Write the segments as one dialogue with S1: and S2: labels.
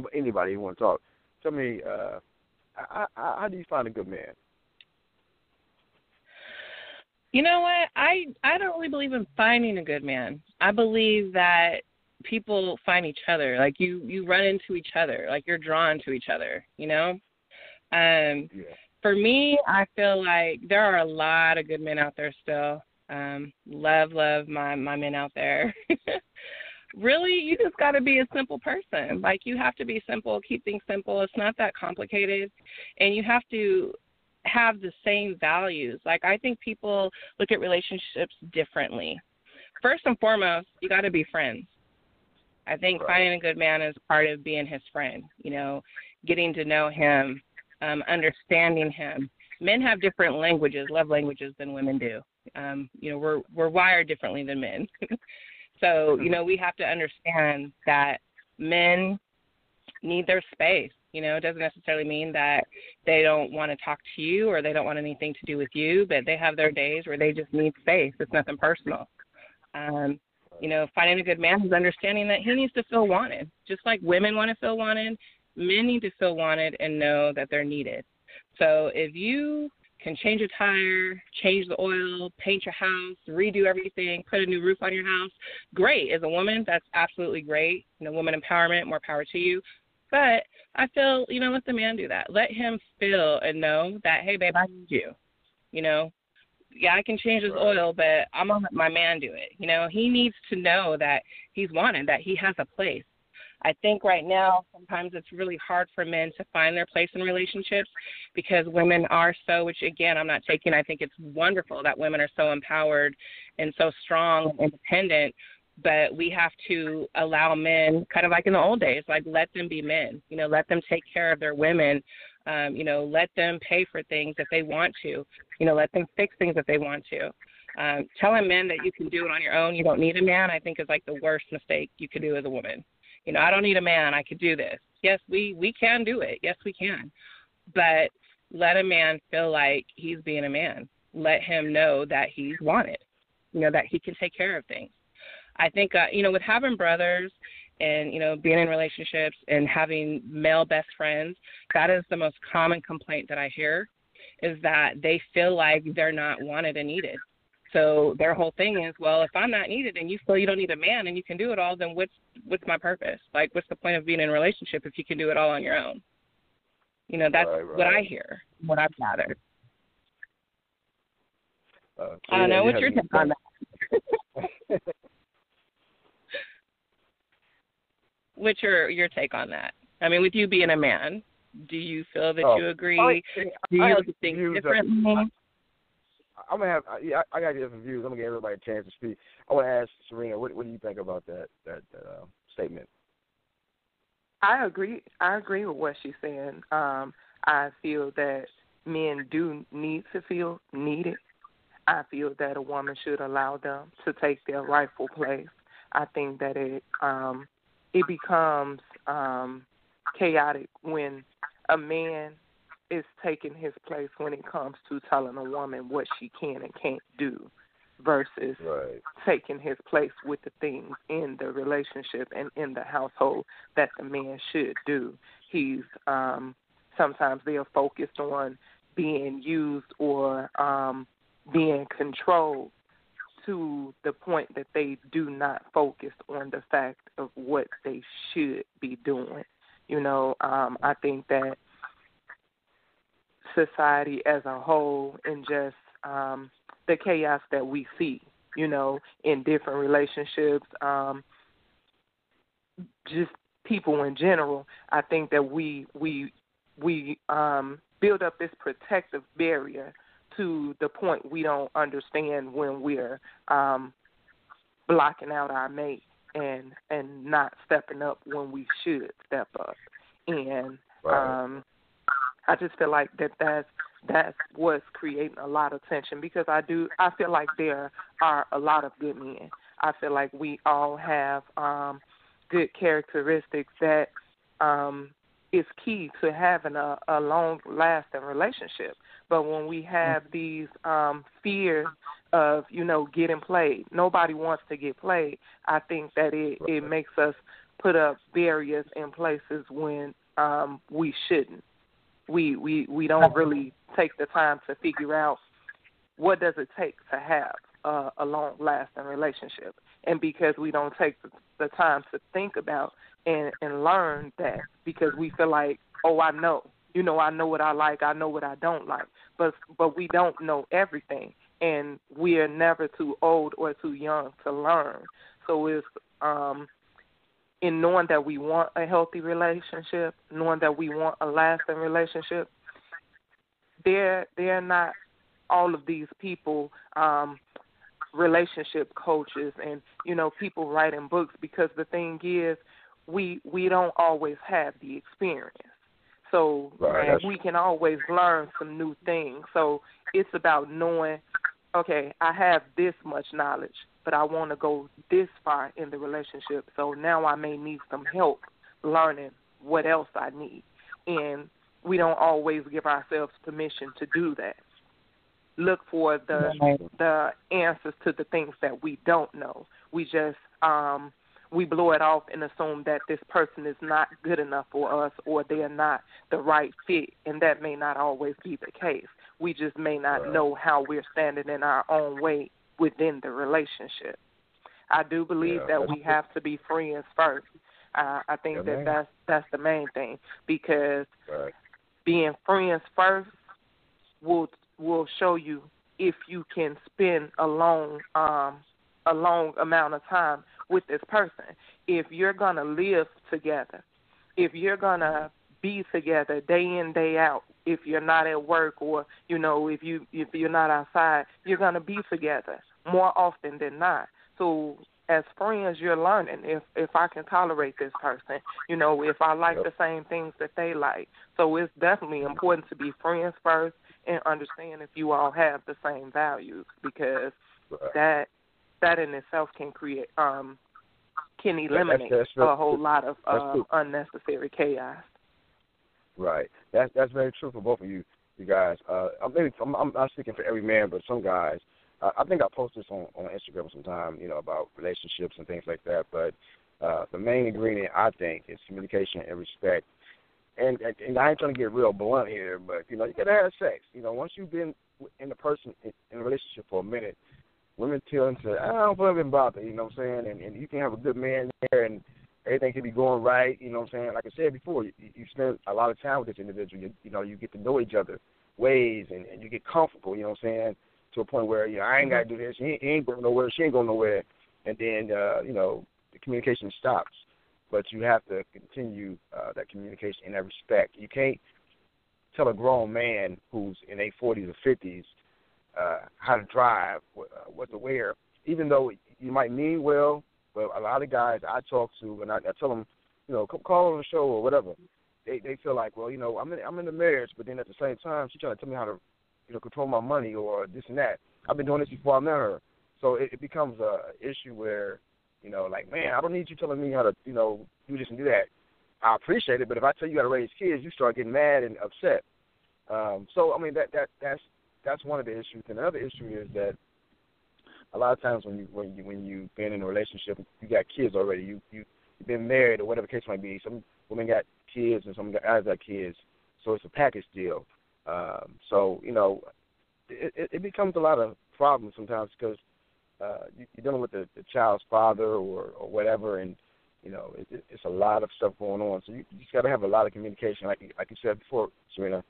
S1: anybody, anybody who want to talk. Tell me, uh, how, how do you find a good man?
S2: You know what? I I don't really believe in finding a good man. I believe that people find each other. Like you you run into each other. Like you're drawn to each other. You know. Um,
S1: yeah.
S2: For me, I feel like there are a lot of good men out there still. Um, love, love my my men out there. really, you just got to be a simple person. Like you have to be simple, keep things simple. It's not that complicated, and you have to have the same values. Like I think people look at relationships differently. First and foremost, you got to be friends. I think
S1: right.
S2: finding a good man is part of being his friend. You know, getting to know him, um, understanding him. Men have different languages, love languages, than women do. Um, you know, we're we're wired differently than men. so you know, we have to understand that men need their space. You know, it doesn't necessarily mean that they don't want to talk to you or they don't want anything to do with you, but they have their days where they just need space. It's nothing personal. Um, you know, finding a good man is understanding that he needs to feel wanted. Just like women want to feel wanted, men need to feel wanted and know that they're needed. So if you can change a tire, change the oil, paint your house, redo everything, put a new roof on your house, great. As a woman, that's absolutely great. You know, woman empowerment, more power to you. But I feel, you know, let the man do that. Let him feel and know that, hey, babe, I need you. You know, yeah, I can change his
S1: right.
S2: oil, but I'm gonna let my man do it. You know, he needs to know that he's wanted, that he has a place. I think right now sometimes it's really hard for men to find their place in relationships because women are so which again I'm not taking I think it's wonderful that women are so empowered and so strong and independent but we have to allow men kind of like in the old days like let them be men you know let them take care of their women um you know let them pay for things if they want to you know let them fix things if they want to. Um telling men that you can do it on your own you don't need a man i think is like the worst mistake you could do as a woman you know i don't need a man i could do this. Yes we we can do it. Yes we can. But let a man feel like he's being a man. Let him know that he's wanted you know that he can take care of things. I think uh, you know with having brothers and you know being in relationships and having male best friends, that is the most common complaint that I hear is that they feel like they're not wanted and needed. So their whole thing is, well, if I'm not needed and you feel you don't need a man and you can do it all, then what's what's my purpose? Like, what's the point of being in a relationship if you can do it all on your own? You know, that's
S1: right, right.
S2: what I hear, what I've gathered.
S1: Uh, so
S2: I don't
S1: yeah,
S2: know.
S1: you
S2: What's your take on that? What's your your take on that? I mean, with you being a man, do you feel that
S1: Oh,
S2: you agree?
S1: I-
S2: do you
S1: have
S2: look at things
S1: views
S2: differently?
S1: I'm gonna have. I- I got different views. I'm gonna give everybody a chance to speak. I want to ask Serena, what, what do you think about that that, that uh, statement?
S3: I agree. I agree with what she's saying. Um, I feel that men do need to feel needed. I feel that a woman should allow them to take their rightful place. I think that it um, it becomes um, chaotic when a man is taking his place when it comes to telling a woman what she can and can't do versus
S1: Right.
S3: taking his place with the things in the relationship and in the household that the man should do. He's um sometimes they are focused on being used or um being controlled to the point that they do not focus on the fact of what they should be doing. You know, um I think that society as a whole and just um the chaos that we see, you know, in different relationships, um, just people in general. I think that we we we um, build up this protective barrier to the point we don't understand when we're um, blocking out our mate and and not stepping up when we should step up. And
S1: Right.
S3: um, I just feel like that that's that's what's creating a lot of tension because I do I feel like there are a lot of good men. I feel like we all have um good characteristics that um is key to having a, a long lasting relationship. But when we have these um fears of, you know, getting played, nobody wants to get played. I think that it, it makes us put up barriers in places when um, we shouldn't. We we we don't really take the time to figure out what does it take to have uh, a long lasting relationship, and because we don't take the, time to think about and and learn that because we feel like oh I know. You know I know what I like I know what I don't like. But but we don't know everything. And we are never too old or too young to learn. So it's um in knowing that we want a healthy relationship, knowing that we want a lasting relationship, they're they're not all of these people um relationship coaches and you know people writing books because the thing is we we don't always have the experience. So
S1: right,
S3: we can always learn some new things. So it's about knowing okay i have this much knowledge but I want to go this far in the relationship. So now I may need some help learning what else I need. And we don't always give ourselves permission to do that. Look for the
S2: right.
S3: the answers to the things that we don't know. We just um we blow it off and assume that this person is not good enough for us or they're not the right fit and that may not always be the case. We just may not
S1: right.
S3: know how we're standing in our own way within the relationship. I do believe
S1: yeah,
S3: that we have to be friends first. Uh, I think
S1: yeah,
S3: that
S1: man.
S3: that's that's the main thing because
S1: right.
S3: being friends first will will show you if you can spend a long um a long amount of time with this person. If you're gonna live together, if you're gonna be together day in day out if you're not at work or you know if you if you're not outside you're going to be together more often than not. So as friends, you're learning if if I can tolerate this person, you know, if I like
S1: yep.
S3: the same things that they like. So it's definitely important to be friends first and understand if you all have the same values because
S1: right.
S3: that that in itself can create um can eliminate
S1: that's, that's
S3: a whole lot of uh, unnecessary chaos.
S1: Right. That's that's very true for both of you, you guys. Uh, I'm maybe I'm, I'm not speaking for every man, but some guys I think I posted this on on Instagram sometime, you know, about relationships and things like that. But uh, the main ingredient I think is communication and respect. And, and and I ain't trying to get real blunt here, but you know, you gotta have sex. You know, once you've been in a person in, a relationship for a minute, women tend to I don't been bothered. You know what I'm saying? And and you can have a good man there, and everything can be going right. You know what I'm saying? Like I said before, you, you spend a lot of time with this individual. You, you know, you get to know each other ways, and, and you get comfortable. You know what I'm saying? To a point where you know I ain't got to do this. He, he ain't going nowhere. She ain't going nowhere. And then uh, you know the communication stops. But you have to continue uh, that communication and that respect. You can't tell a grown man who's in their 40s or 50s uh, how to drive, what, uh, what to wear, even though you might mean well. But a lot of guys I talk to, and I, I tell them, you know, call on the show or whatever. They they feel like, well, you know, I'm in I'm in the marriage, but then at the same time, she's trying to tell me how to you know, control my money or this and that. I've been doing this before I met her, so it, it becomes a issue where, you know, like, man, I don't need you telling me how to, you know, do this and do that. I appreciate it, but if I tell you how to raise kids, you start getting mad and upset. Um, so I mean that that that's that's one of the issues. And another issue is that a lot of times when you when you when you've been in a relationship, you got kids already. You you you've been married or whatever the case might be. Some women got kids and some guys got kids, so it's a package deal. Um, so you know, it, it, becomes a lot of problems sometimes because uh, you, you're dealing with the, the child's father or, or whatever, and you know, it, it, it's a lot of stuff going on. So you, you just got to have a lot of communication, like like you said before, Serena.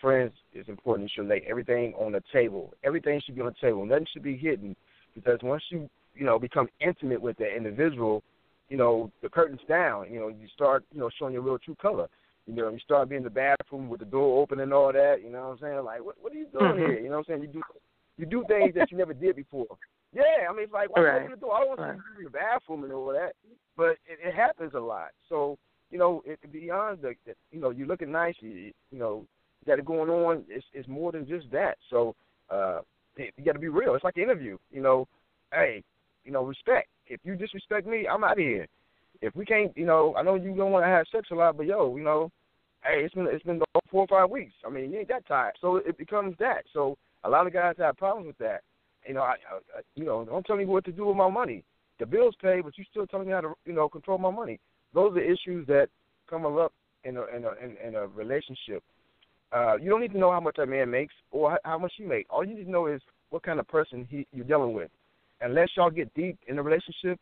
S1: Friends is important. You should lay everything on the table. Everything should be on the table. Nothing should be hidden, because once you you know become intimate with the individual, you know the curtains down. You know you start you know showing your real true color. You know, you start being in the bathroom with the door open and all that. You know what I'm saying? Like, what what are you doing
S3: mm-hmm.
S1: here? You know what I'm saying? You do you do things that you never did before. Yeah, I mean, it's like why
S3: right.
S1: open the door? I don't want
S3: right.
S1: to you in the bathroom and all that, but it, it happens a lot. So you know, it, beyond the, the you know, you're looking nice. You, you know, you got it going on. It's it's more than just that. So uh, you got to be real. It's like an interview. You know, hey, you know, respect. If you disrespect me, I'm out of here if we can't, you know, I know you don't want to have sex a lot, but yo, you know, hey, it's been it's been four or five weeks. I mean, you ain't that tired, so it becomes that. So a lot of guys have problems with that. You know, I, I you know, don't tell me what to do with my money. The bills pay, but you still telling me how to, you know, control my money. those are issues that come up in a in a in, in a relationship. Uh, you don't need to know how much that man makes or how much you make. All you need to know is what kind of person he you're dealing with. Unless y'all get deep in the relationship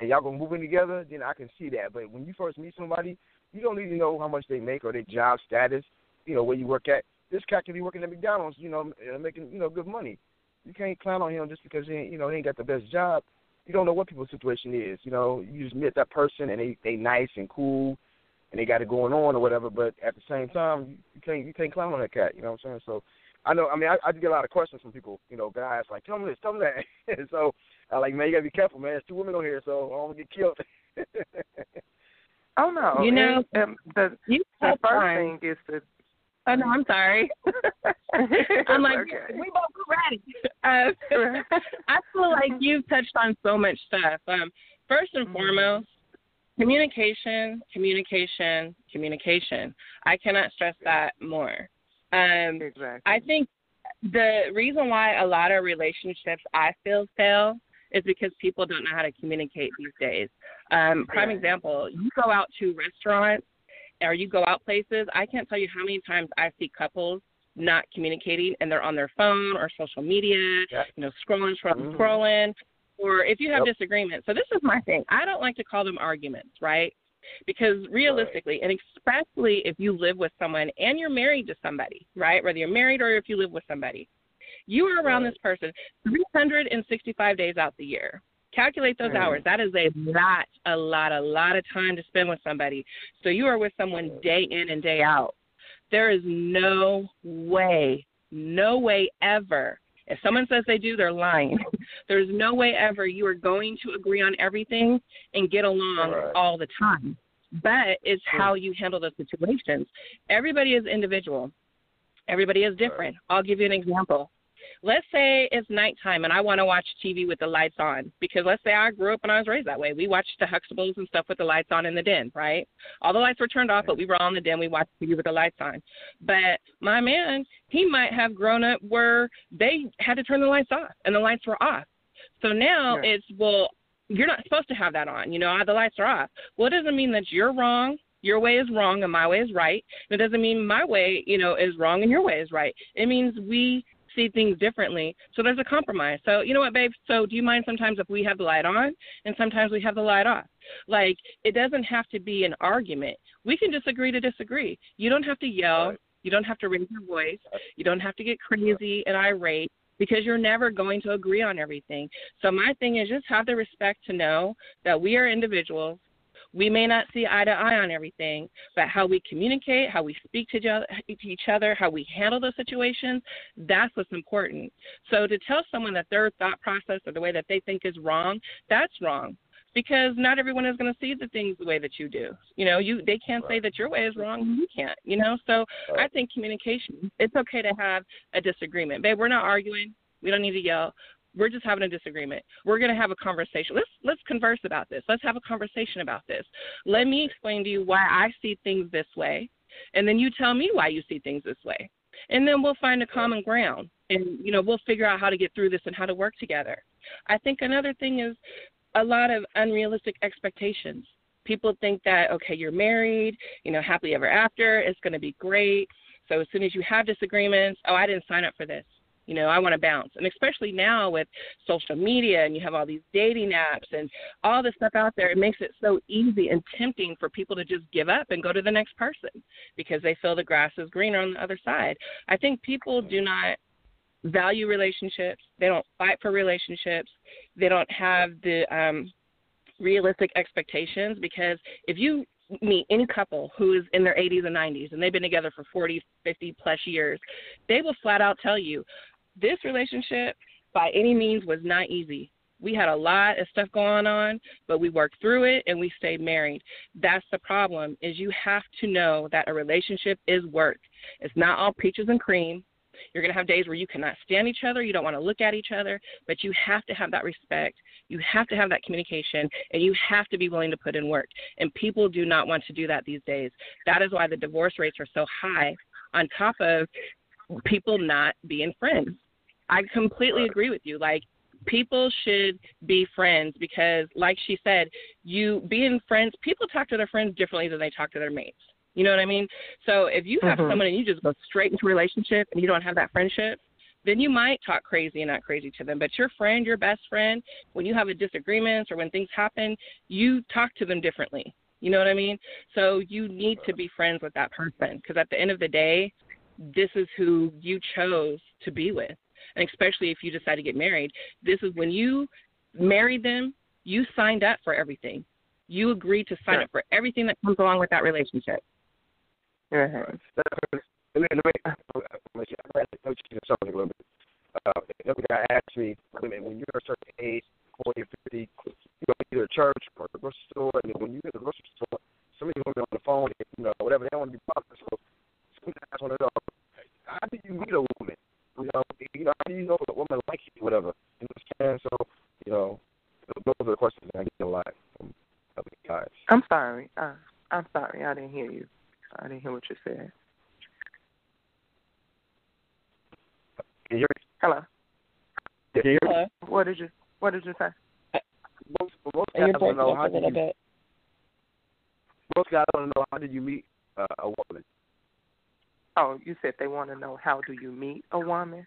S1: and y'all gonna move in together, then I can see that. But when you first meet somebody, you don't need to know how much they make or their job status, you know, where you work at. This guy could be working at McDonald's, you know, uh, making you know good money. You can't clown on him just because he you know he ain't got the best job. You don't know what people's situation is. You know, you just meet that person and they they nice and cool, and they got it going on or whatever. But at the same time, you can't you can't clown on that cat. You know what I'm saying? So I know. I mean, I, I get a lot of questions from people. You know, guys like, tell me this, tell me that. so I like, man, you gotta be careful, man. There's two women on here, so I don't want to get killed.
S3: oh no,
S2: you know,
S3: and, um, the
S2: you
S3: the first thing is to
S2: Oh no, I'm sorry. I'm like
S3: okay.
S2: we both ready. Uh, I feel like you've touched on so much stuff. Um, first and
S3: mm-hmm.
S2: foremost, communication, communication, communication. I cannot stress that more. Um,
S3: exactly.
S2: I think the reason why a lot of relationships I feel fail is because people don't know how to communicate these days. Um, prime example: you go out to restaurants or you go out places, I can't tell you how many times I see couples not communicating and they're on their phone or social media,
S1: yeah.
S2: you know, scrolling, scrolling,
S1: mm-hmm.
S2: scrolling. Or if you have
S1: yep.
S2: disagreements. So this is my thing. I don't like to call them arguments, right? Because realistically, right. and especially if you live with someone and you're married to somebody, right? Whether you're married or if you live with somebody, you are around this person 365 days out the year. Calculate those hours. That is a lot, a lot, a lot of time to spend with somebody. So you are with someone day in and day out. There is no way, no way ever. If someone says they do, they're lying. There's no way ever you are going to agree on everything and get along
S1: right.
S2: all the time. But it's how you handle the situations. Everybody is individual. Everybody is different. I'll give you an example let's say it's nighttime and I want to watch TV with the lights on because let's say I grew up and I was raised that way. We watched the Huxtables and stuff with the lights on in the den, right? All the lights were turned off, but we were all in the den. We watched TV with the lights on. But my man, he might have grown up where they had to turn the lights off and the lights were off. So now it's well, you're not supposed to have that on. You know, the lights are off. Well, it doesn't mean that you're wrong your way is wrong and my way is right. It doesn't mean my way, you know, is wrong and your way is right. It means we see things differently. So there's a compromise. So you know what, babe? So do you mind sometimes if we have the light on and sometimes we have the light off? Like it doesn't have to be an argument. We can disagree to disagree. You don't have to yell.
S1: Right.
S2: You don't have to raise your voice. You don't have to get crazy and irate because you're never going to agree on everything. So my thing is just have the respect to know that we are individuals we may not see eye to eye on everything, but how we communicate, how we speak to each other, how we handle those situations, that's what's important. So to tell someone that their thought process or the way that they think is wrong, that's wrong because not everyone is going to see the things the way that you do. You know, you they can't right. say that your way is wrong, you can't. You know, so right. I think communication. It's okay to have a disagreement, babe. We're not arguing. We don't need to yell. We're just having a disagreement. We're going to have a conversation. Let's let's converse about this. Let's have a conversation about this. Let me explain to you why I see things this way, and then you tell me why you see things this way. And then we'll find a common ground and you know, we'll figure out how to get through this and how to work together. I think another thing is a lot of unrealistic expectations. People think that okay, you're married, you know, happily ever after, it's going to be great. So as soon as you have disagreements, oh, I didn't sign up for this. You know, I want to bounce. And especially now with social media and you have all these dating apps and all this stuff out there, it makes it so easy and tempting for people to just give up and go to the next person because they feel the grass is greener on the other side. I think people do not value relationships. They don't fight for relationships. They don't have the um realistic expectations because if you meet any couple who is in their 80s and 90s and they've been together for 40, 50 plus years, they will flat out tell you, this relationship by any means was not easy. We had a lot of stuff going on, but we worked through it and we stayed married. That's the problem is you have to know that a relationship is work. It's not all peaches and cream. You're going to have days where you cannot stand each other, you don't want to look at each other, but you have to have that respect. You have to have that communication and you have to be willing to put in work. And people do not want to do that these days. That is why the divorce rates are so high on top of people not being friends. I completely agree with you. Like people should be friends because like she said you being friends people talk to their friends differently than they talk to their mates. You know what i mean? So if you have
S3: Mhm.
S2: someone and you just go straight into a relationship and you don't have that friendship then you might talk crazy and not crazy to them. But your friend your best friend when you have a disagreements or when things happen you talk to them differently. You know what i mean? So you need to be friends with that person because at the end of the day this is who you chose to be with and especially if you decide to get married, this is when you married them, you signed up for everything. You agreed to sign
S3: Sure.
S2: up for everything that comes along with that relationship.
S3: Right.
S1: Let me, let me, let me change the subject a little bit. Uh, the guy asked me, when when you're a certain age, 40 or 50, you go to either church or the grocery store, and then when you get to the grocery store, some of these women on the phone, you know, whatever, they don't want to be bothered. So some guys want to know, how do you meet a woman? You know, you know, how do you know if a woman likes you, whatever? You understand? So, you know, those are the questions that I get a lot from other guys.
S3: I'm sorry. Uh, I'm sorry. I didn't hear you. I didn't hear what you said.
S1: Can you hear me?
S3: Hello.
S1: Can you hear me?
S2: Hello.
S3: What did you What did you say?
S1: Most, most guys want to know how
S2: a
S1: do
S2: little
S1: you most guys want to know how did you meet uh, a woman?
S3: Oh, you said they want to know how do you meet a woman?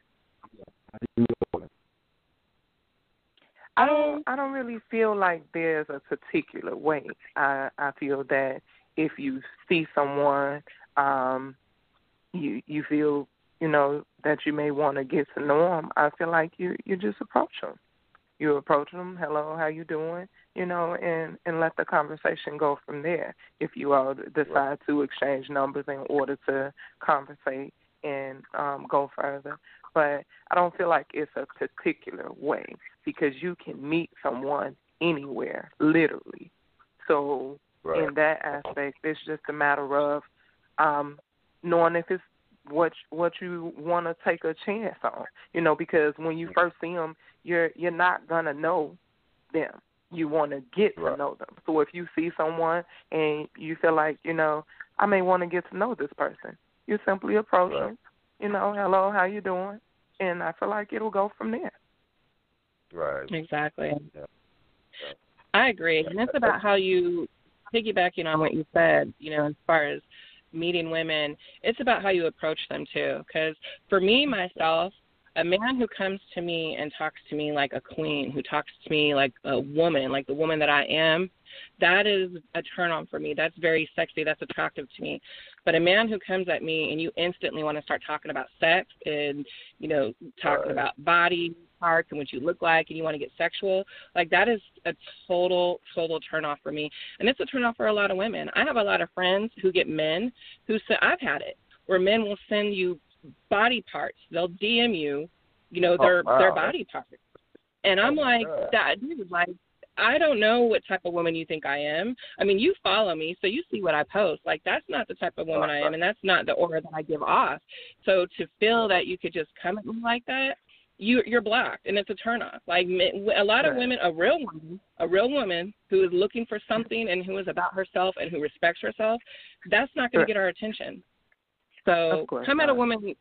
S1: How did you meet a woman?
S3: I don't. I don't really feel like there's a particular way. I I feel that if you see someone, um, you you feel you know that you may want to get to know them. I feel like you you just approach them. You approach them. Hello, how you doing? You know, and and let the conversation go from there. If you all decide to exchange numbers in order to conversate and um, go further. But I don't feel like it's a particular way because you can meet someone anywhere, literally. So
S1: Right.
S3: in that aspect, it's just a matter of um, knowing if it's what what you want to take a chance on. You know, because when you first see them, you're you're not gonna know them. You want to get to know them. So if you see someone and you feel like you know, I may want to get to know this person, you simply approach
S1: Right.
S3: them. You know, hello, how you doing? And I feel like it'll go from there.
S1: Right.
S2: Exactly.
S1: Yeah.
S2: I agree. And it's about how you piggybacking on what you said, you know, as far as meeting women, it's about how you approach them too. Because for me, myself, a man who comes to me and talks to me like a queen, who talks to me like a woman, like the woman that I am, that is a turn on for me. That's very sexy. That's attractive to me. But a man who comes at me and you instantly want to start talking about sex and, you know, talking about body parts and what you look like and you want to get sexual, like that is a total, total turn off for me. And it's a turn off for a lot of women. I have a lot of friends who get men who say, I've had it, where men will send you body parts. They'll DM you, you know,
S1: Oh,
S2: their
S1: wow.
S2: their body parts. And I'm
S1: Oh,
S2: like,
S1: God.
S2: that dude, like I don't know what type of woman you think I am. I mean, you follow me, so you see what I post. Like that's not the type of uh, woman I am, and that's not the aura that I give off. So to feel mm. that you could just come at me like that, you you're blocked, and it's a turn off. Like a lot of women, a real woman, a real woman who is looking for something and who is about herself and who respects herself, that's not going to get our attention. So come at a woman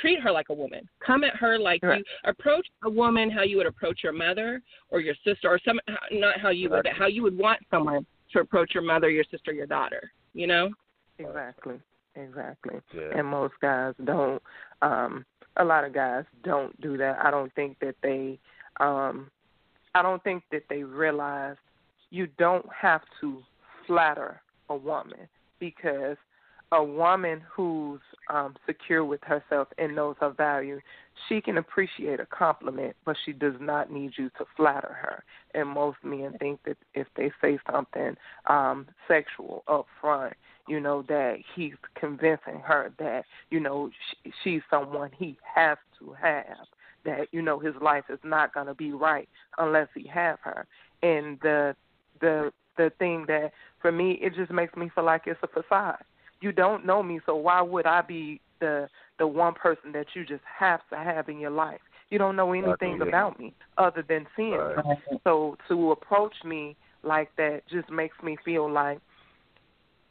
S2: treat her like a woman. Come at her like
S3: Right.
S2: you approach a woman how you would approach your mother or your sister, or some not how you would, but how you would want someone to approach your mother, your sister, your daughter. You know?
S3: Exactly. Exactly.
S1: Yeah.
S3: And most guys don't um a lot of guys don't do that. I don't think that they um I don't think that they realize you don't have to flatter a woman because a woman who's um secure with herself and knows her value, she can appreciate a compliment, but she does not need you to flatter her. And most men think that if they say something um sexual up front, you know that he's convincing her that you know she, she's someone he has to have that you know his life is not going to be right unless he have her and the the the thing that for me it just makes me feel like it's a facade you don't know me so why would i be the the one person that you just have to have in your life you don't know anything about me other than seeing me so to approach me like that just makes me feel like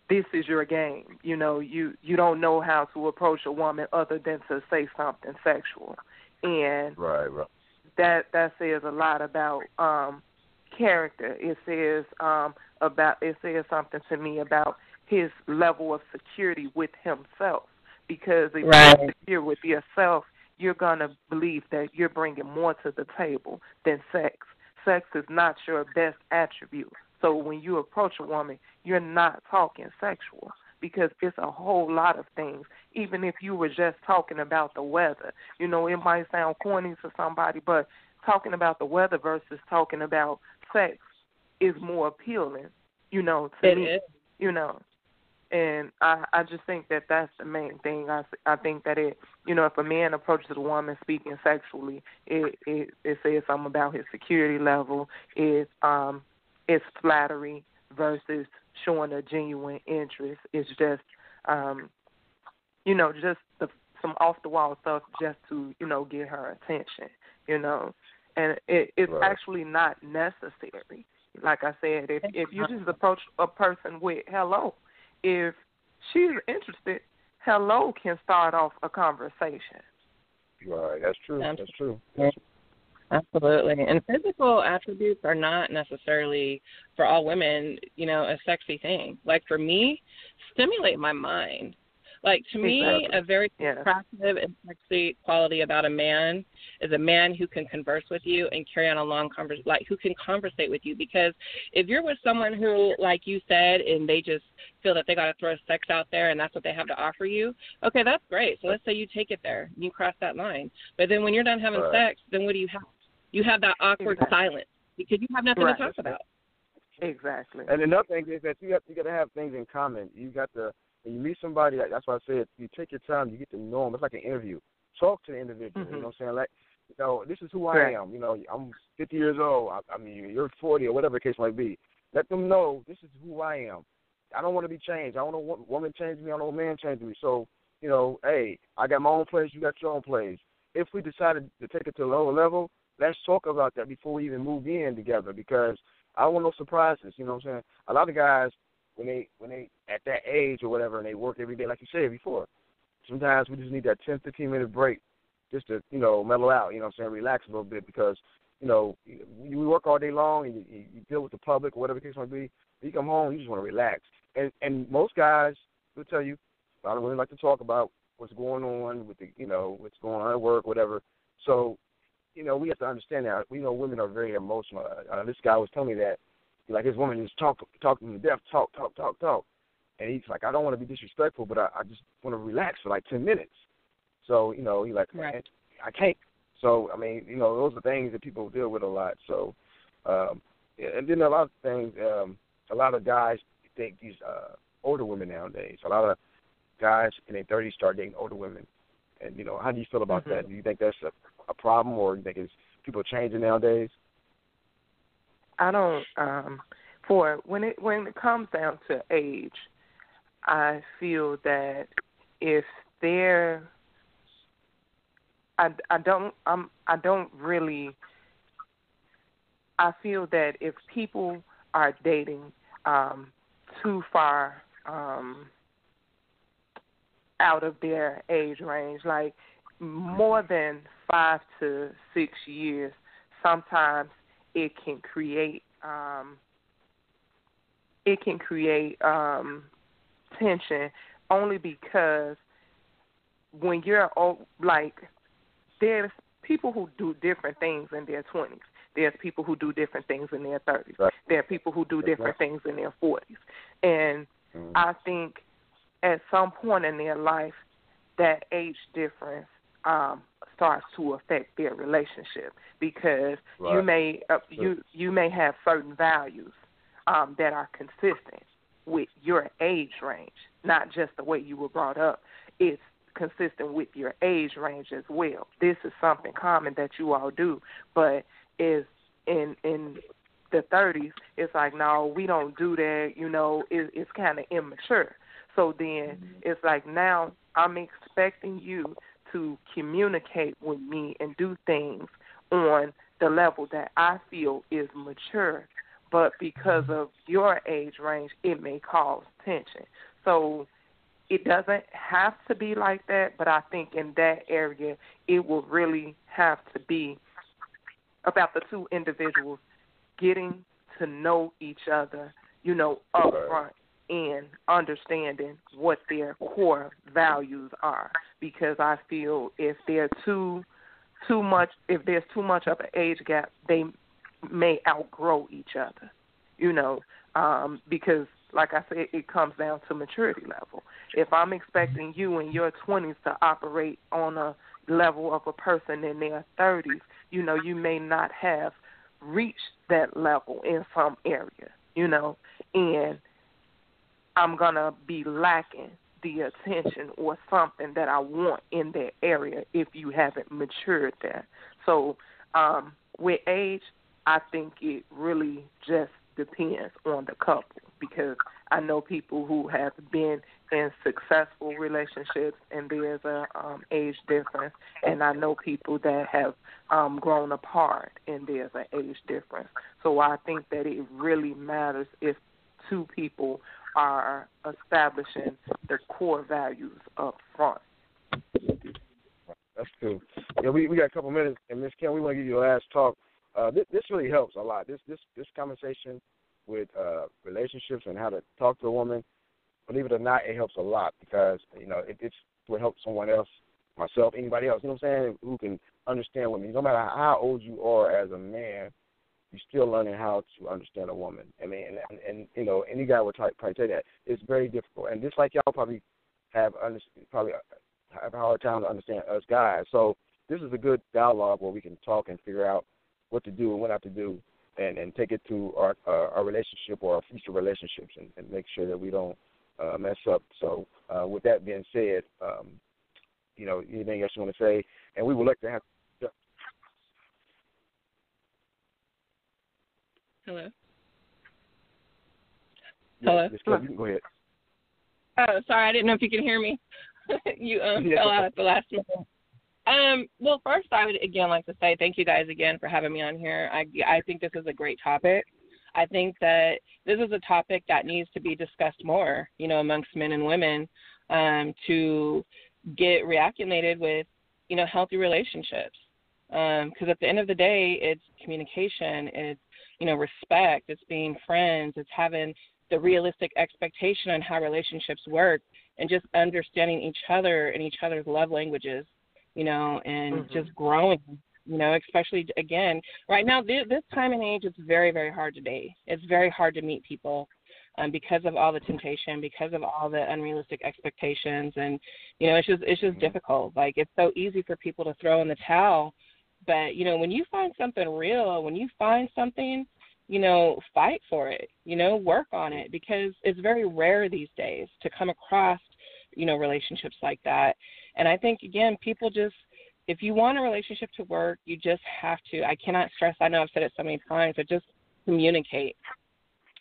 S3: this is your game. You know, you you don't know how to approach a woman other than to say something sexual. And
S1: Right, right.
S3: that that says a lot about um character. It says um about it says something to me about his level of security with himself. Because if
S2: right.
S3: you're secure with yourself, you're gonna believe that you're bringing more to the table than sex. Sex is not your best attribute. So when you approach a woman, you're not talking sexual because it's a whole lot of things. Even if you were just talking about the weather, you know, it might sound corny to somebody, but talking about the weather versus talking about sex is more appealing, you know, to
S2: it
S3: me.
S2: Is.
S3: You know, and I I just think that that's the main thing. I I think that it you know if a man approaches a woman speaking sexually, it it it says something about his security level. It um it's flattery versus showing a genuine interest. It's just um you know just the some off the wall stuff just to you know get her attention. You know, and it it's
S1: right.
S3: actually not necessary. Like I said, if if you just approach a person with hello, if she's interested, hello can start off a conversation.
S1: Right, that's true.
S2: Absolutely.
S1: That's true. That's
S2: Absolutely. And physical attributes are not necessarily for all women, you know, a sexy thing. Like for me, stimulate my mind. Like to me,
S3: Exactly.
S2: a very
S3: Yes.
S2: attractive and sexy quality about a man is a man who can converse with you and carry on a long conversation, like who can conversate with you. Because if you're with someone who, like you said, and they just feel that they got to throw sex out there and that's what they have to offer you, okay, that's great. So let's say you take it there, you cross that line. But then when you're done having
S1: Right.
S2: sex, then what do you have? You have that awkward
S3: Exactly.
S2: silence because you have nothing
S3: Right.
S2: to talk about.
S3: Exactly.
S1: And another thing is that you have you got to have things in common. You got to when you meet somebody. That's why I said you take your time. You get to know them. It's like an interview. Talk to the individual.
S3: Mhm.
S1: You know what I'm saying? Like, you know, this is who I am. You know, I'm 50 years old. I, I mean, you're 40 or whatever the case might be. Let them know this is who I am. I don't want to be changed. I don't want a woman change me. I don't want a man change me. So, you know, hey, I got my own place. You got your own place. If we decided to take it to a lower level, let's talk about that before we even move in together because I don't want no surprises. You know what I'm saying? A lot of guys when they when they at that age or whatever and they work every day, like you said before. Sometimes we just need that 10, 15 minute break just to you know mellow out. You know what I'm saying? Relax a little bit because you know you, you work all day long and you, you deal with the public or whatever the case might be. You come home, you just want to relax. And and most guys will tell you, I don't really like to talk about what's going on with the you know what's going on at work, whatever. So you know, we have to understand that. We know women are very emotional. Uh, this guy was telling me that, like his woman just talk, talk to death, talk, talk, talk, talk, and he's like, I don't want to be disrespectful, but I, I just want to relax for like ten minutes. So you know, he's like,
S2: Right.
S1: I can't. So I mean, you know, those are things that people deal with a lot. So, um, and then a lot of things. Um, a lot of guys think these uh, older women nowadays. A lot of guys in their thirties start dating older women. And you know, how do you feel about
S3: Mhm.
S1: that? Do you think that's a, a problem, or do you think it's people changing nowadays?
S3: I don't um for when it when it comes down to age, I feel that if they're I, I don't I'm I don't really I feel that if people are dating um too far um out of their age range, like more than five to six years, sometimes it can create um it can create um tension only because when you're old, like there's people who do different things in their 20s. There's people who do different things in their 30s.
S1: Right.
S3: There are people who do different things in their 40s. And
S1: Mm.
S3: I think at some point in their life, that age difference um, starts to affect their relationship because you may uh, you you may have certain values um, that are consistent with your age range, not just the way you were brought up. It's consistent with your age range as well. This is something common that you all do, but is in in the 30s, it's like no, we don't do that. You know, it, it's kind of immature. So then it's like now I'm expecting you to communicate with me and do things on the level that I feel is mature, but because of your age range, it may cause tension. So it doesn't have to be like that, but I think in that area, it will really have to be about the two individuals getting to know each other, you know, up front and understanding what their core values are. Because I feel if they're too too much if there's too much of an age gap, they may outgrow each other. You know, um, because like I said, it comes down to maturity level. If I'm expecting you in your 20s to operate on a level of a person in their 30s, you know, you may not have reached that level in some area, you know, and I'm going to be lacking the attention or something that I want in that area if you haven't matured there. So, um, with age, I think it really just depends on the couple because I know people who have been in successful relationships and there's a um, age difference, and I know people that have um, grown apart and there's an age difference. So I think that it really matters if two people are establishing the core values up front.
S1: That's cool. Yeah, we we got a couple minutes, and Miss Kim, we want to give you a last talk. Uh, this, this really helps a lot. This this this conversation with uh, relationships and how to talk to a woman, believe it or not, it helps a lot because you know it, it's will help someone else, myself, anybody else. You know what I'm saying? Who can understand women. No matter how old you are as a man, you're still learning how to understand a woman. I mean, and, and, and you know, any guy would probably say that it's very difficult. And just like y'all probably have under, probably have a hard time to understand us guys. So this is a good dialogue where we can talk and figure out what to do and what not to do and and take it to our uh, our relationship or our future relationships and, and make sure that we don't uh, mess up. So uh, with that being said, um, you know anything else you want to say, and we would like to have.
S2: Hello.
S1: Yeah, Hello. go ahead.
S2: Oh, sorry, I didn't know if you can hear me. you um, yeah. fell out at the last minute. Um, well, first, I would again like to say thank you guys again for having me on here. I, I think this is a great topic. I think that this is a topic that needs to be discussed more, you know, amongst men and women, um, to get reacclimated with, you know, healthy relationships. Because um, at the end of the day, it's communication, it's you know, respect, it's being friends, it's having the realistic expectation on how relationships work, and just understanding each other and each other's love languages you know, and mm-hmm. just growing, you know, especially again, right now, this, this time and age, it's very, very hard to date. It's very hard to meet people. Um, because of all the temptation, because of all the unrealistic expectations, and you know, it's just it's just mm-hmm. difficult. Like it's so easy for people to throw in the towel, but you know, when you find something real, when you find something, you know, fight for it. You know, work on it because it's very rare these days to come across, you know, relationships like that. And I think again, people just if you want a relationship to work, you just have to. I cannot stress. I know I've said it so many times, but just communicate.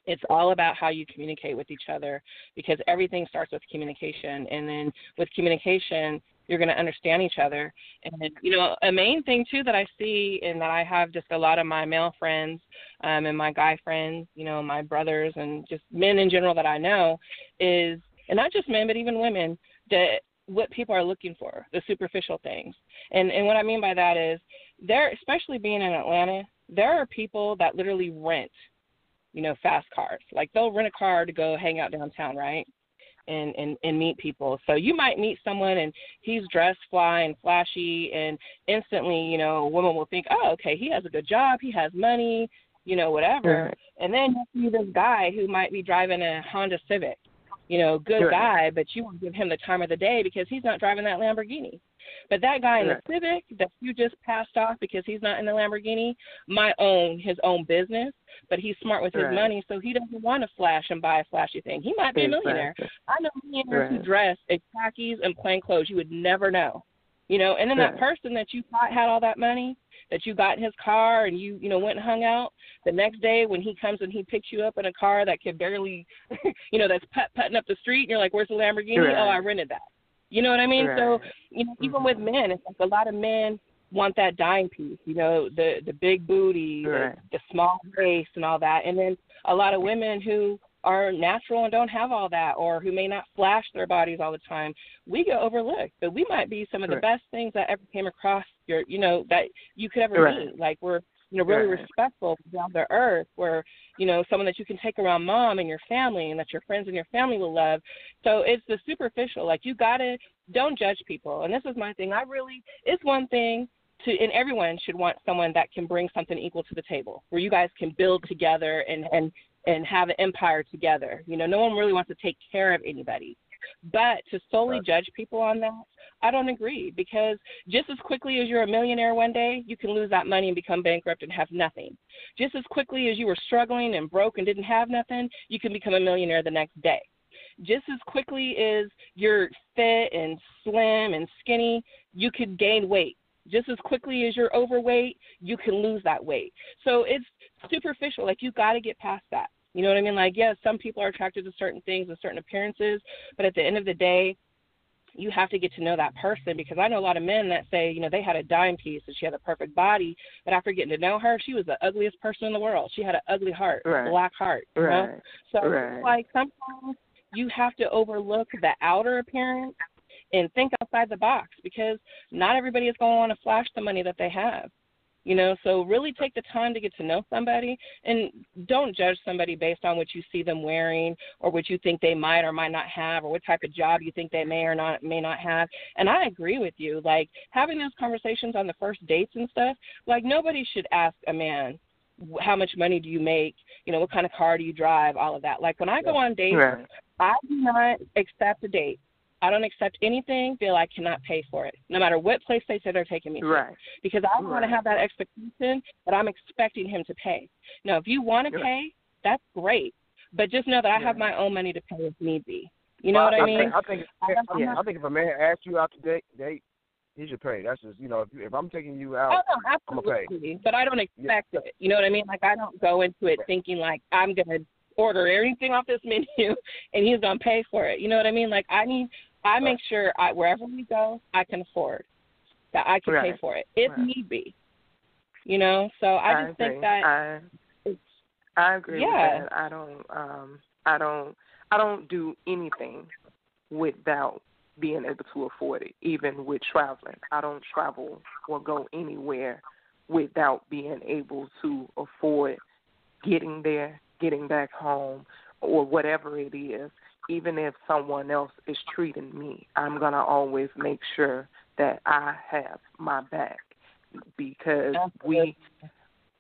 S2: It's all about how you communicate with each other because everything starts with communication, and then with communication, you're going to understand each other. And you know, a main thing too that I see, and that I have just a lot of my male friends um, and my guy friends, you know, my brothers and just men in general that I know, is and not just men but even women that what people are looking for, the superficial things. And and what I mean by that is there especially being in Atlanta, there are people that literally rent, you know, fast cars. Like they'll rent a car to go hang out downtown, right? And, and and meet people. So you might meet someone and he's dressed fly and flashy and instantly, you know, a woman will think, Oh, okay, he has a good job, he has money, you know, whatever. And then you see this guy who might be driving a Honda Civic you know, good sure. guy, but you won't give him the time of the day because he's not driving that Lamborghini. But that guy in the Civic that you just passed off because he's not in the Lamborghini might own his own business, but he's smart with his money, so he doesn't want to flash and buy a flashy thing. He might be a millionaire. I know millionaires right. who dress in khakis and plain clothes. You would never know. You know, and then right. that person that you thought had all that money, that you got in his car and you you know went and hung out the next day when he comes and he picks you up in a car that can barely you know that's put putting up the street and you're like where's the lamborghini
S3: right.
S2: oh i rented that you know what i mean
S3: right.
S2: so you know even
S3: mm-hmm.
S2: with men it's like a lot of men want that dime piece you know the the big booty
S3: right.
S2: the, the small waist and all that and then a lot of women who are natural and don't have all that or who may not flash their bodies all the time we get overlooked but we might be some of the best things that ever came across your you know that you could ever meet like we're you know, really
S3: right.
S2: respectful, down to earth, where you know someone that you can take around mom and your family, and that your friends and your family will love. So it's the superficial. Like you gotta don't judge people. And this is my thing. I really it's one thing to and everyone should want someone that can bring something equal to the table, where you guys can build together and and and have an empire together. You know, no one really wants to take care of anybody. But to solely
S1: Right.
S2: judge people on that, I don't agree because just as quickly as you're a millionaire one day, you can lose that money and become bankrupt and have nothing. Just as quickly as you were struggling and broke and didn't have nothing, you can become a millionaire the next day. Just as quickly as you're fit and slim and skinny, you could gain weight. Just as quickly as you're overweight, you can lose that weight. So it's superficial. Like you got to get past that. You know what I mean? Like, yes, some people are attracted to certain things and certain appearances, but at the end of the day, you have to get to know that person because I know a lot of men that say, you know, they had a dime piece and she had a perfect body, but after getting to know her, she was the ugliest person in the world. She had an ugly heart,
S3: Right.
S2: a black heart. You know?
S3: Right.
S2: So
S3: Right.
S2: like sometimes you have to overlook the outer appearance and think outside the box because not everybody is going to want to flash the money that they have. You know, so really take the time to get to know somebody and don't judge somebody based on what you see them wearing or what you think they might or might not have or what type of job you think they may or not may not have. And I agree with you. Like having those conversations on the first dates and stuff, like nobody should ask a man how much money do you make, you know, what kind of car do you drive, all of that. Like when I go on dates,
S3: Right.
S2: I do not accept a date. I don't accept anything, feel I cannot pay for it, no matter what place they say they're taking me to because I want to have that expectation that I'm expecting him to pay. Now, if you want to
S3: Yeah.
S2: pay, that's great, but just know that I have my own money to pay if need be. You know
S1: Well,
S2: what I
S1: I
S2: mean?
S1: Think, I think,
S2: I
S1: yeah, I think if a man asks you out to date, date, he should pay. That's just you know, if, if I'm taking you
S2: Oh
S1: out,
S2: no,
S1: I'ma pay.
S2: But I don't expect it. You know what I mean? Like I don't go into it thinking like I'm gonna order everything off this menu and he's gonna pay for it. You know what I mean? Like I need I make sure I wherever we go I can afford that I can pay for it if
S3: Right.
S2: need be. You know, so I just
S3: agree.
S2: think that
S3: I
S2: it's
S3: I agree
S2: Yeah.
S3: with that. I don't um I don't I don't do anything without being able to afford it, even with traveling. I don't travel or go anywhere without being able to afford getting there, getting back home, or whatever it is. Even if someone else is treating me, I'm gonna always make sure that I have my back because we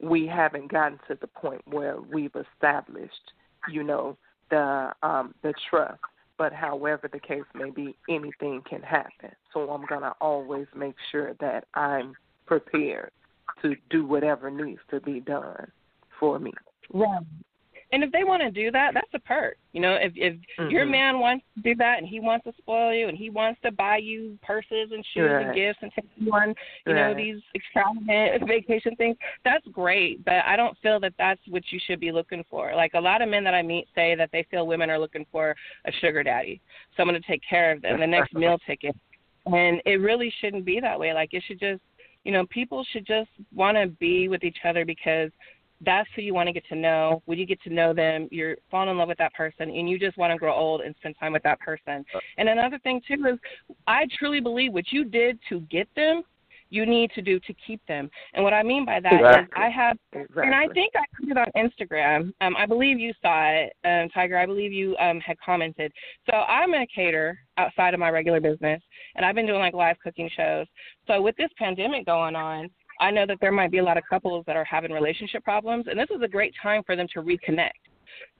S3: we haven't gotten to the point where we've established, you know, the um the trust. But however the case may be, anything can happen. So I'm gonna always make sure that I'm prepared to do whatever needs to be done for me.
S2: Right. And if they want to do that, that's a perk. You know, if if your
S3: Mhm.
S2: man wants to do that and he wants to spoil you and he wants to buy you purses and shoes and gifts and take you on, you know, these extravagant vacation things, that's great. But I don't feel that that's what you should be looking for. Like a lot of men that I meet say that they feel women are looking for a sugar daddy, someone to take care of them, the next meal ticket. And it really shouldn't be that way. Like it should just, you know, people should just want to be with each other because that's who you want to get to know. When you get to know them, you're falling in love with that person, and you just want to grow old and spend time with that person. And another thing too is, I truly believe what you did to get them, you need to do to keep them. And what I mean by that is,
S3: Exactly.
S2: I have
S3: Exactly.
S2: and I think I put it on Instagram. Um, I believe you saw it, um, Tiger. I believe you um, had commented. So I'm a caterer outside of my regular business, and I've been doing like live cooking shows. So with this pandemic going on, I know that there might be a lot of couples that are having relationship problems, and this is a great time for them to reconnect.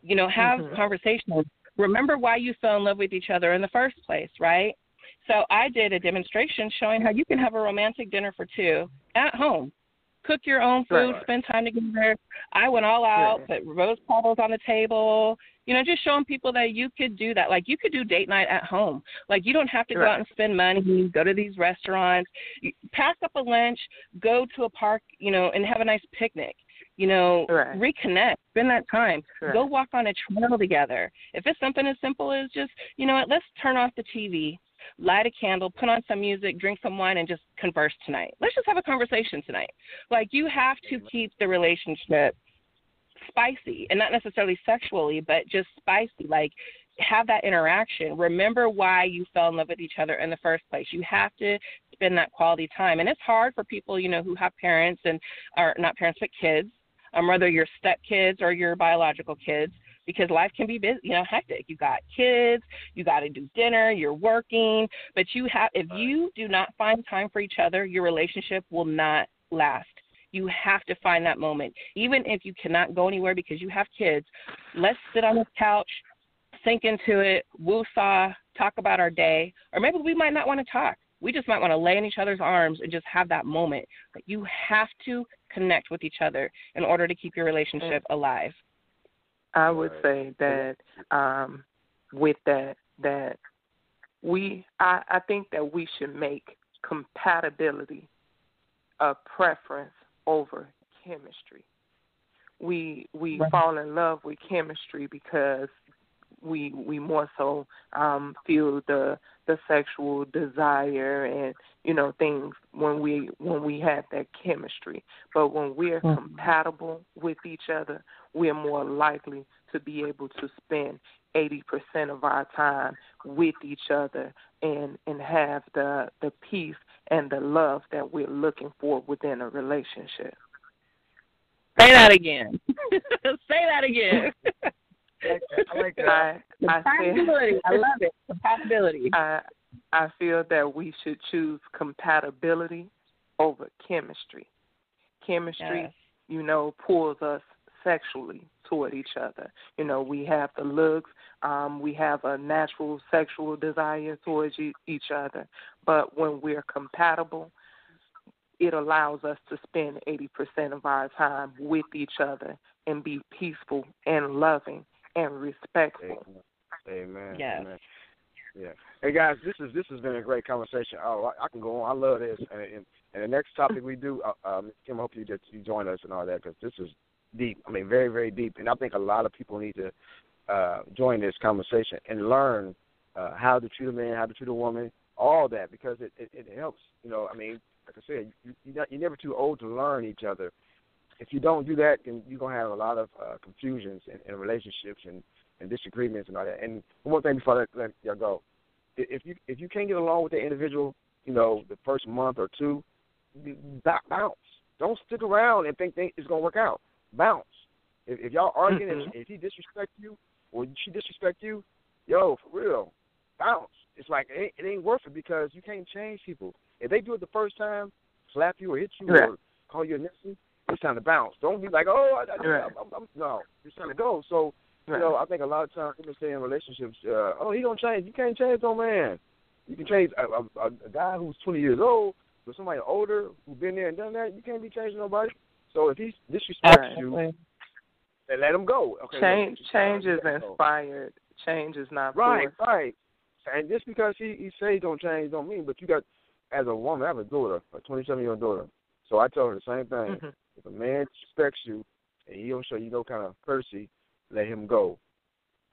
S2: You know, have
S3: Mhm.
S2: conversations. Remember why you fell in love with each other in the first place, right? So I did a demonstration showing how you can have a romantic dinner for two at home. Cook your own food,
S3: Right.
S2: spend time together. I went all out,
S3: Right.
S2: put rose petals on the table, you know, just showing people that you could do that. Like you could do date night at home. Like you don't have to go out and spend money, go to these restaurants, pack up a lunch, go to a park, you know, and have a nice picnic. You know,
S3: Right.
S2: reconnect, spend that time.
S3: Right.
S2: Go walk on a trail together. If it's something as simple as just, you know what, let's turn off the TV, light a candle, put on some music, drink some wine, and just converse tonight. Let's just have a conversation tonight. Like you have to keep the relationship spicy and not necessarily sexually, but just spicy. Like have that interaction. Remember why you fell in love with each other in the first place. You have to spend that quality time. And it's hard for people, you know, who have parents and are not parents but kids, um, whether you're step kids or your biological kids, because life can be busy, you know, hectic. You got kids, you got to do dinner, you're working, but you have if you do not find time for each other, your relationship will not last. You have to find that moment. Even if you cannot go anywhere because you have kids, let's sit on this couch, sink into it, woo-saw, talk about our day, or maybe we might not want to talk. We just might want to lay in each other's arms and just have that moment. But you have to connect with each other in order to keep your relationship mm. alive.
S3: I would say that um, with that that we I, I think that we should make compatibility a preference over chemistry. We we right. fall in love with chemistry because we we more so um feel the the sexual desire and you know things when we when we have that chemistry but when we're mm-hmm. compatible with each other we're more likely to be able to spend 80% of our time with each other and and have the the peace and the love that we're looking for within a relationship.
S2: Say that again. Say that again.
S3: I like that. I,
S2: compatibility. I, I love it. Compatibility.
S3: I I feel that we should choose compatibility over chemistry. Chemistry, yes. you know, pulls us sexually toward each other. You know, we have the looks, um, we have a natural sexual desire towards each other. But when we're compatible, it allows us to spend 80% of our time with each other and be peaceful and loving and respectful.
S1: Amen.
S2: Yes.
S1: Amen. Yeah. Hey guys, this is this has been a great conversation. Oh, I, I can go on. I love this. And, and, and the next topic we do, uh, um, Kim, I hope you just you join us and all that because this is deep. I mean, very very deep. And I think a lot of people need to uh, join this conversation and learn uh, how to treat a man, how to treat a woman, all that because it, it, it helps. You know, I mean, like I said, you, you're, not, you're never too old to learn each other. If you don't do that, then you're gonna have a lot of uh, confusions in, in relationships and, and disagreements and all that. And one thing before I let, y'all go, if you if you can't get along with the individual, you know, the first month or two, bounce. Don't stick around and think, think it's gonna work out. Bounce. If, if y'all arguing, mm-hmm. if, if he disrespect you or she disrespect you, yo, for real, bounce. It's like it ain't, it ain't worth it because you can't change people. If they do it the first time, slap you or hit you or call you a Nixon, it's time to bounce. Don't be like, oh, I, I, right. I'm, I'm, no, it's time to go. So, right. you know, I think a lot of times people say in relationships, uh, oh, he don't change. You can't change no man. You can change a, a, a guy who's 20 years old, but somebody older who's been there and done that. You can't be changing nobody. So if he disrespects right. you, then let him go. Okay,
S3: change, change is inspired. Change is not
S1: right, forced. right. And just because he he say he don't change don't mean. But you got as a woman, I have a daughter, a 27 year old daughter. So I tell her the same thing. Mm-hmm. If a man respects you and he don't show you no kind of courtesy, let him go.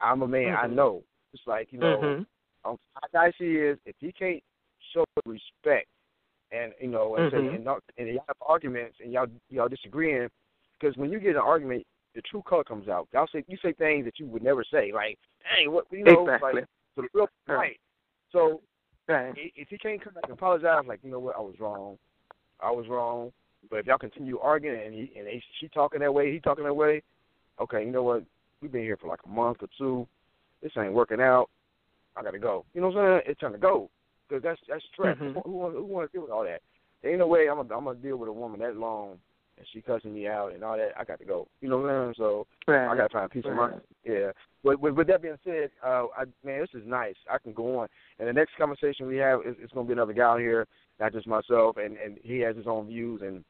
S1: I'm a man. Mm-hmm. I know. It's like you know,
S3: mm-hmm.
S1: um, how nice he is. If he can't show respect, and you know, and, mm-hmm. say, and, and y'all have arguments and y'all y'all disagreeing, because when you get an argument, the true color comes out. Y'all say you say things that you would never say, like, "Hey, what you know?"
S3: Exactly.
S1: Like, so the real right. So
S3: right.
S1: if he can't come back and apologize, like, you know what, I was wrong. I was wrong. But if y'all continue arguing and he and they, she talking that way, he talking that way, okay, you know what? We've been here for like a month or two. This ain't working out. I gotta go. You know what I'm saying? It's time to go because that's that's stress.
S3: Mm-hmm.
S1: Who, who, who want to deal with all that? There ain't no way I'm gonna, I'm gonna deal with a woman that long and she cussing me out and all that. I got to go. You know what I'm saying? So
S3: right.
S1: I got to find peace
S3: right.
S1: of mind. Yeah. But with, with that being said, uh, I, man, this is nice. I can go on. And the next conversation we have is it's going to be another guy here, not just myself, and and he has his own views and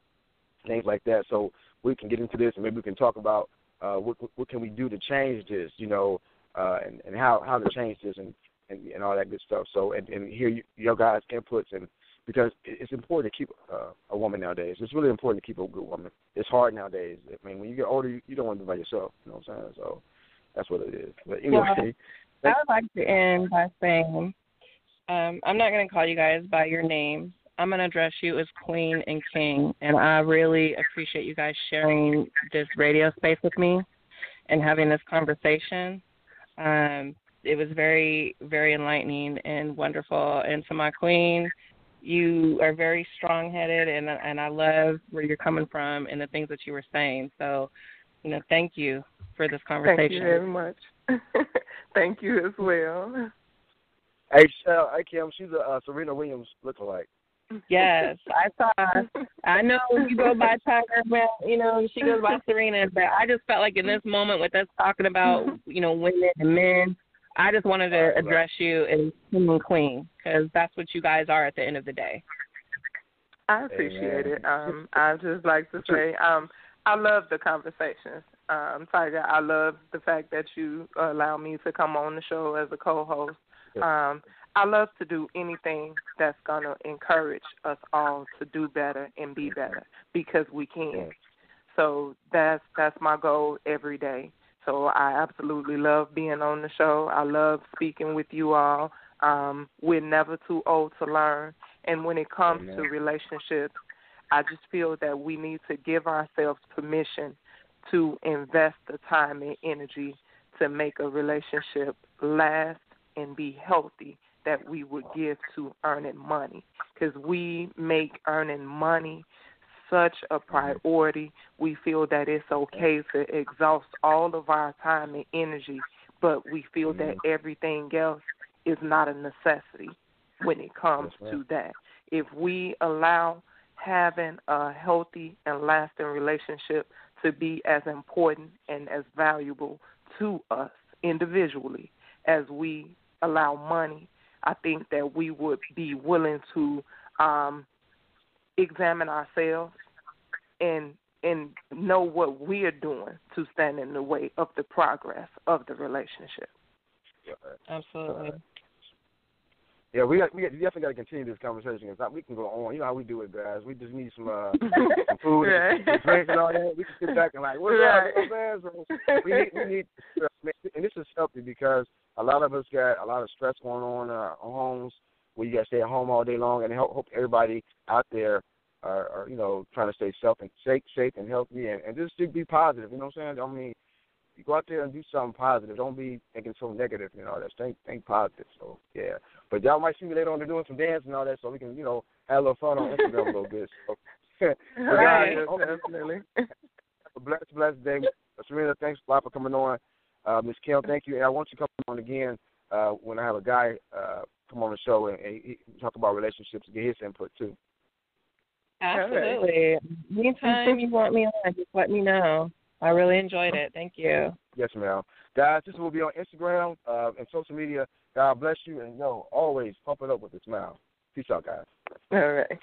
S1: things like that. So we can get into this and maybe we can talk about uh, what what can we do to change this, you know, uh, and and how how to change this and and, and all that good stuff. So and and hear you, your guys' inputs and because it's important to keep uh, a woman nowadays. It's really important to keep a good woman. It's hard nowadays. I mean, when you get older, you, you don't want to be by yourself. You know what I'm saying? So that's what it is. But anyway,
S2: well, I would like to end by saying um, I'm not going to call you guys by your names. I'm going to address you as Queen and King, and I really appreciate you guys sharing this radio space with me and having this conversation. Um, it was very, very enlightening and wonderful. And to my Queen, you are very strong headed and and I love where you're coming from and the things that you were saying. So, you know, thank you for this conversation.
S3: Thank you very much. thank you as well.
S1: Hey, uh, hey Kim, she's a uh, Serena Williams lookalike.
S2: Yes, I saw. I know you go by Tiger, but you know she goes by Serena. But I just felt like in this moment with us talking about you know women and men, I just wanted to address you as king and queen because that's what you guys are at the end of the day.
S3: I appreciate Amen. it. Um, I just like to say, um, I love the conversations. Um, Tiger, I love the fact that you allow me to come on the show as a co-host. Um, I love to do anything that's going to encourage us all to do better and be better because we can. So that's that's my goal every day. So I absolutely love being on the show. I love speaking with you all. Um, we're never too old to learn. And when it comes Amen. to relationships, I just feel that we need to give ourselves permission to invest the time and energy to make a relationship last and be healthy that we would give to earning money because we make earning money such a priority. We feel that it's okay to exhaust all of our time and energy, but we feel that everything else is not a necessity when it comes to that. If we allow having a healthy and lasting relationship to be as important and as valuable to us individually as we allow money I think that we would be willing to um, examine ourselves and and know what we are doing to stand in the way of the progress of the relationship.
S2: Absolutely.
S1: Yeah, we got, we, got, we definitely got to continue this conversation because we can go on. You know how we do it, guys. We just need some, uh, some food
S3: right.
S1: and drink and all that. We can sit back and like, what's right. up, man? We need, we need, and this is healthy because a lot of us got a lot of stress going on in our homes where you got to stay at home all day long, and I hope, hope everybody out there are, are you know trying to stay self and safe, safe and healthy, and, and just to be positive. You know what I'm saying? I mean, you go out there and do something positive. Don't be thinking so negative. You know, that's think think positive. So yeah, but y'all might see me later on doing some dance and all that, so we can you know have a little fun on Instagram a little bit. So,
S3: right, guys, definitely.
S1: A blessed, blessed day. Serena, thanks a lot for coming on. Uh, Ms. Kim, thank you. And I want you to come on again uh, when I have a guy uh, come on the show and, and he talk about relationships and get his input too.
S2: Absolutely. Anytime you want me on, just let me know. I really enjoyed it. Thank you.
S1: Yes, ma'am. Guys, this will be on Instagram uh, and social media. God bless you, and yo, always pump it up with a smile. Peace out, guys.
S3: All right.